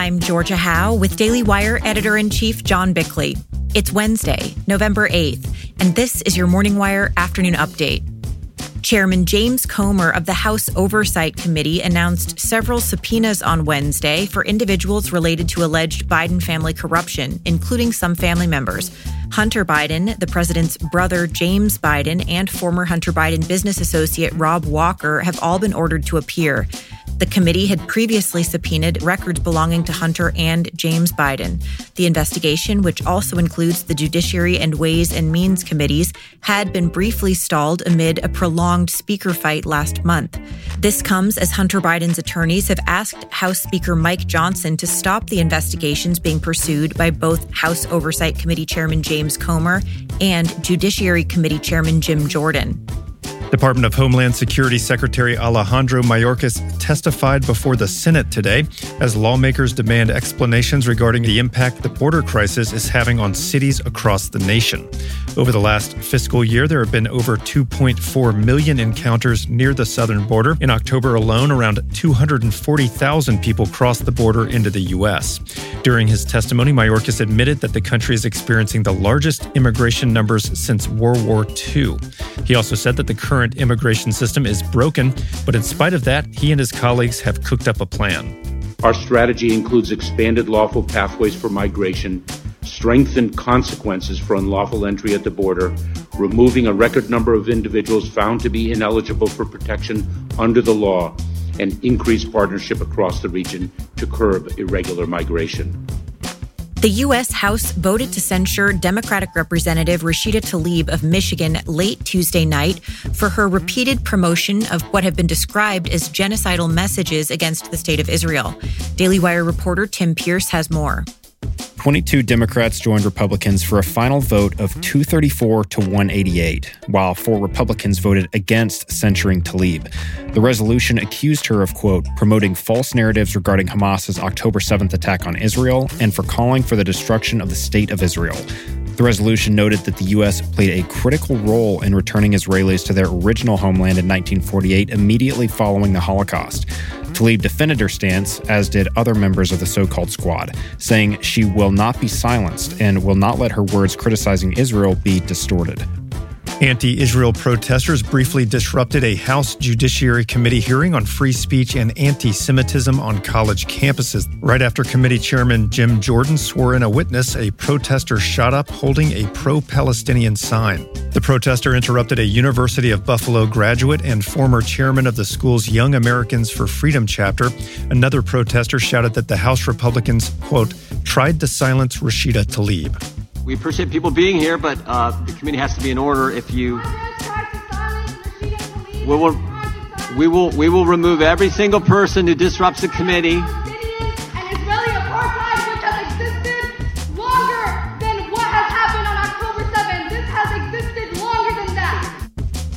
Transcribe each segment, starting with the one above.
I'm Georgia Howe with Daily Wire editor in chief John Bickley. It's Wednesday, November 8th, and this is your Morning Wire afternoon update. Chairman James Comer of the House Oversight Committee announced several subpoenas on Wednesday for individuals related to alleged Biden family corruption, including some family members. Hunter Biden, the president's brother James Biden, and former Hunter Biden business associate Rob Walker have all been ordered to appear. The committee had previously subpoenaed records belonging to Hunter and James Biden. The investigation, which also includes the Judiciary and Ways and Means committees, had been briefly stalled amid a prolonged speaker fight last month. This comes as Hunter Biden's attorneys have asked House Speaker Mike Johnson to stop the investigations being pursued by both House Oversight Committee Chairman James Comer and Judiciary Committee Chairman Jim Jordan. Department of Homeland Security Secretary Alejandro Mayorkas testified before the Senate today as lawmakers demand explanations regarding the impact the border crisis is having on cities across the nation. Over the last fiscal year, there have been over 2.4 million encounters near the southern border. In October alone, around 240,000 people crossed the border into the U.S. During his testimony, Mayorkas admitted that the country is experiencing the largest immigration numbers since World War II. He also said that the current current immigration system is broken, but in spite of that, he and his colleagues have cooked up a plan. Our strategy includes expanded lawful pathways for migration, strengthened consequences for unlawful entry at the border, removing a record number of individuals found to be ineligible for protection under the law, and increased partnership across the region to curb irregular migration. The U.S. House voted to censure Democratic Representative Rashida Tlaib of Michigan late Tuesday night for her repeated promotion of what have been described as genocidal messages against the state of Israel. Daily Wire reporter Tim Pierce has more. 22 Democrats joined Republicans for a final vote of 234 to 188, while four Republicans voted against censuring Tlaib. The resolution accused her of, quote, promoting false narratives regarding Hamas's October 7th attack on Israel and for calling for the destruction of the state of Israel. The resolution noted that the U.S. played a critical role in returning Israelis to their original homeland in 1948 immediately following the Holocaust. Tlaib defended her stance, as did other members of the so called squad, saying she will not be silenced and will not let her words criticizing Israel be distorted. Anti Israel protesters briefly disrupted a House Judiciary Committee hearing on free speech and anti Semitism on college campuses. Right after committee chairman Jim Jordan swore in a witness, a protester shot up holding a pro Palestinian sign. The protester interrupted a University of Buffalo graduate and former chairman of the school's Young Americans for Freedom chapter. Another protester shouted that the House Republicans, quote, tried to silence Rashida Tlaib. We appreciate people being here, but uh, the committee has to be in order. If you, we will, we will, we will remove every single person who disrupts the committee.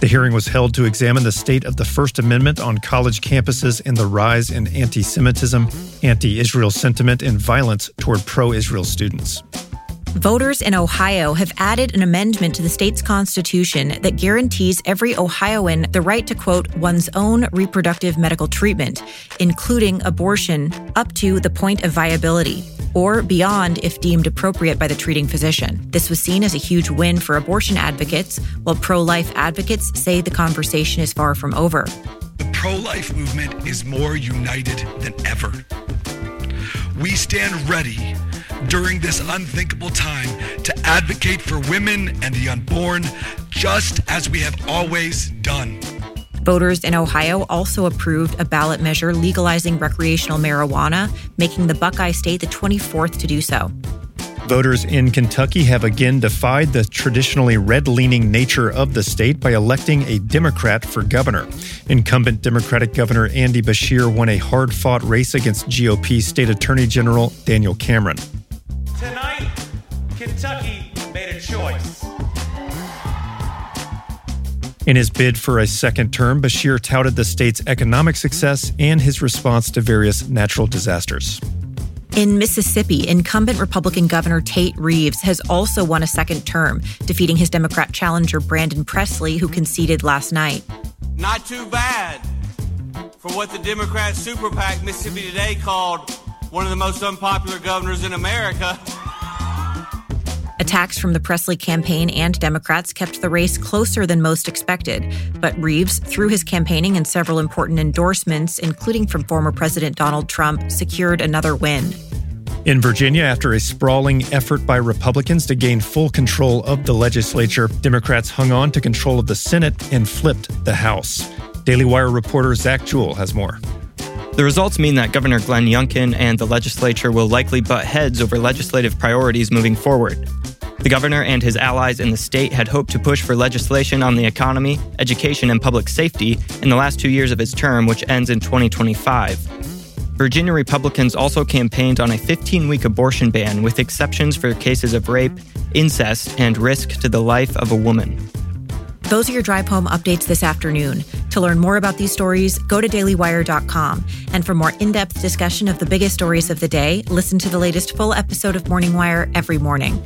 The hearing was held to examine the state of the First Amendment on college campuses and the rise in anti Semitism, anti Israel sentiment, and violence toward pro Israel students. Voters in Ohio have added an amendment to the state's constitution that guarantees every Ohioan the right to quote one's own reproductive medical treatment, including abortion, up to the point of viability or beyond if deemed appropriate by the treating physician. This was seen as a huge win for abortion advocates, while pro life advocates say the conversation is far from over. The pro life movement is more united than ever. We stand ready during this unthinkable time to advocate for women and the unborn, just as we have always done. Voters in Ohio also approved a ballot measure legalizing recreational marijuana, making the Buckeye state the 24th to do so. Voters in Kentucky have again defied the traditionally red leaning nature of the state by electing a Democrat for governor. Incumbent Democratic Governor Andy Beshear won a hard fought race against GOP State Attorney General Daniel Cameron. Tonight, Kentucky made a choice. In his bid for a second term, Beshear touted the state's economic success and his response to various natural disasters. In Mississippi, incumbent Republican Governor Tate Reeves has also won a second term, defeating his Democrat challenger Brandon Presley, who conceded last night. Not too bad for what the Democrat super PAC Mississippi Today called one of the most unpopular governors in America. Attacks from the Presley campaign and Democrats kept the race closer than most expected. But Reeves, through his campaigning and several important endorsements, including from former President Donald Trump, secured another win. In Virginia, after a sprawling effort by Republicans to gain full control of the legislature, Democrats hung on to control of the Senate and flipped the House. Daily Wire reporter Zach Jewell has more. The results mean that Governor Glenn Youngkin and the legislature will likely butt heads over legislative priorities moving forward. The governor and his allies in the state had hoped to push for legislation on the economy, education, and public safety in the last two years of his term, which ends in 2025. Virginia Republicans also campaigned on a 15 week abortion ban with exceptions for cases of rape, incest, and risk to the life of a woman. Those are your drive home updates this afternoon. To learn more about these stories, go to dailywire.com. And for more in depth discussion of the biggest stories of the day, listen to the latest full episode of Morning Wire every morning.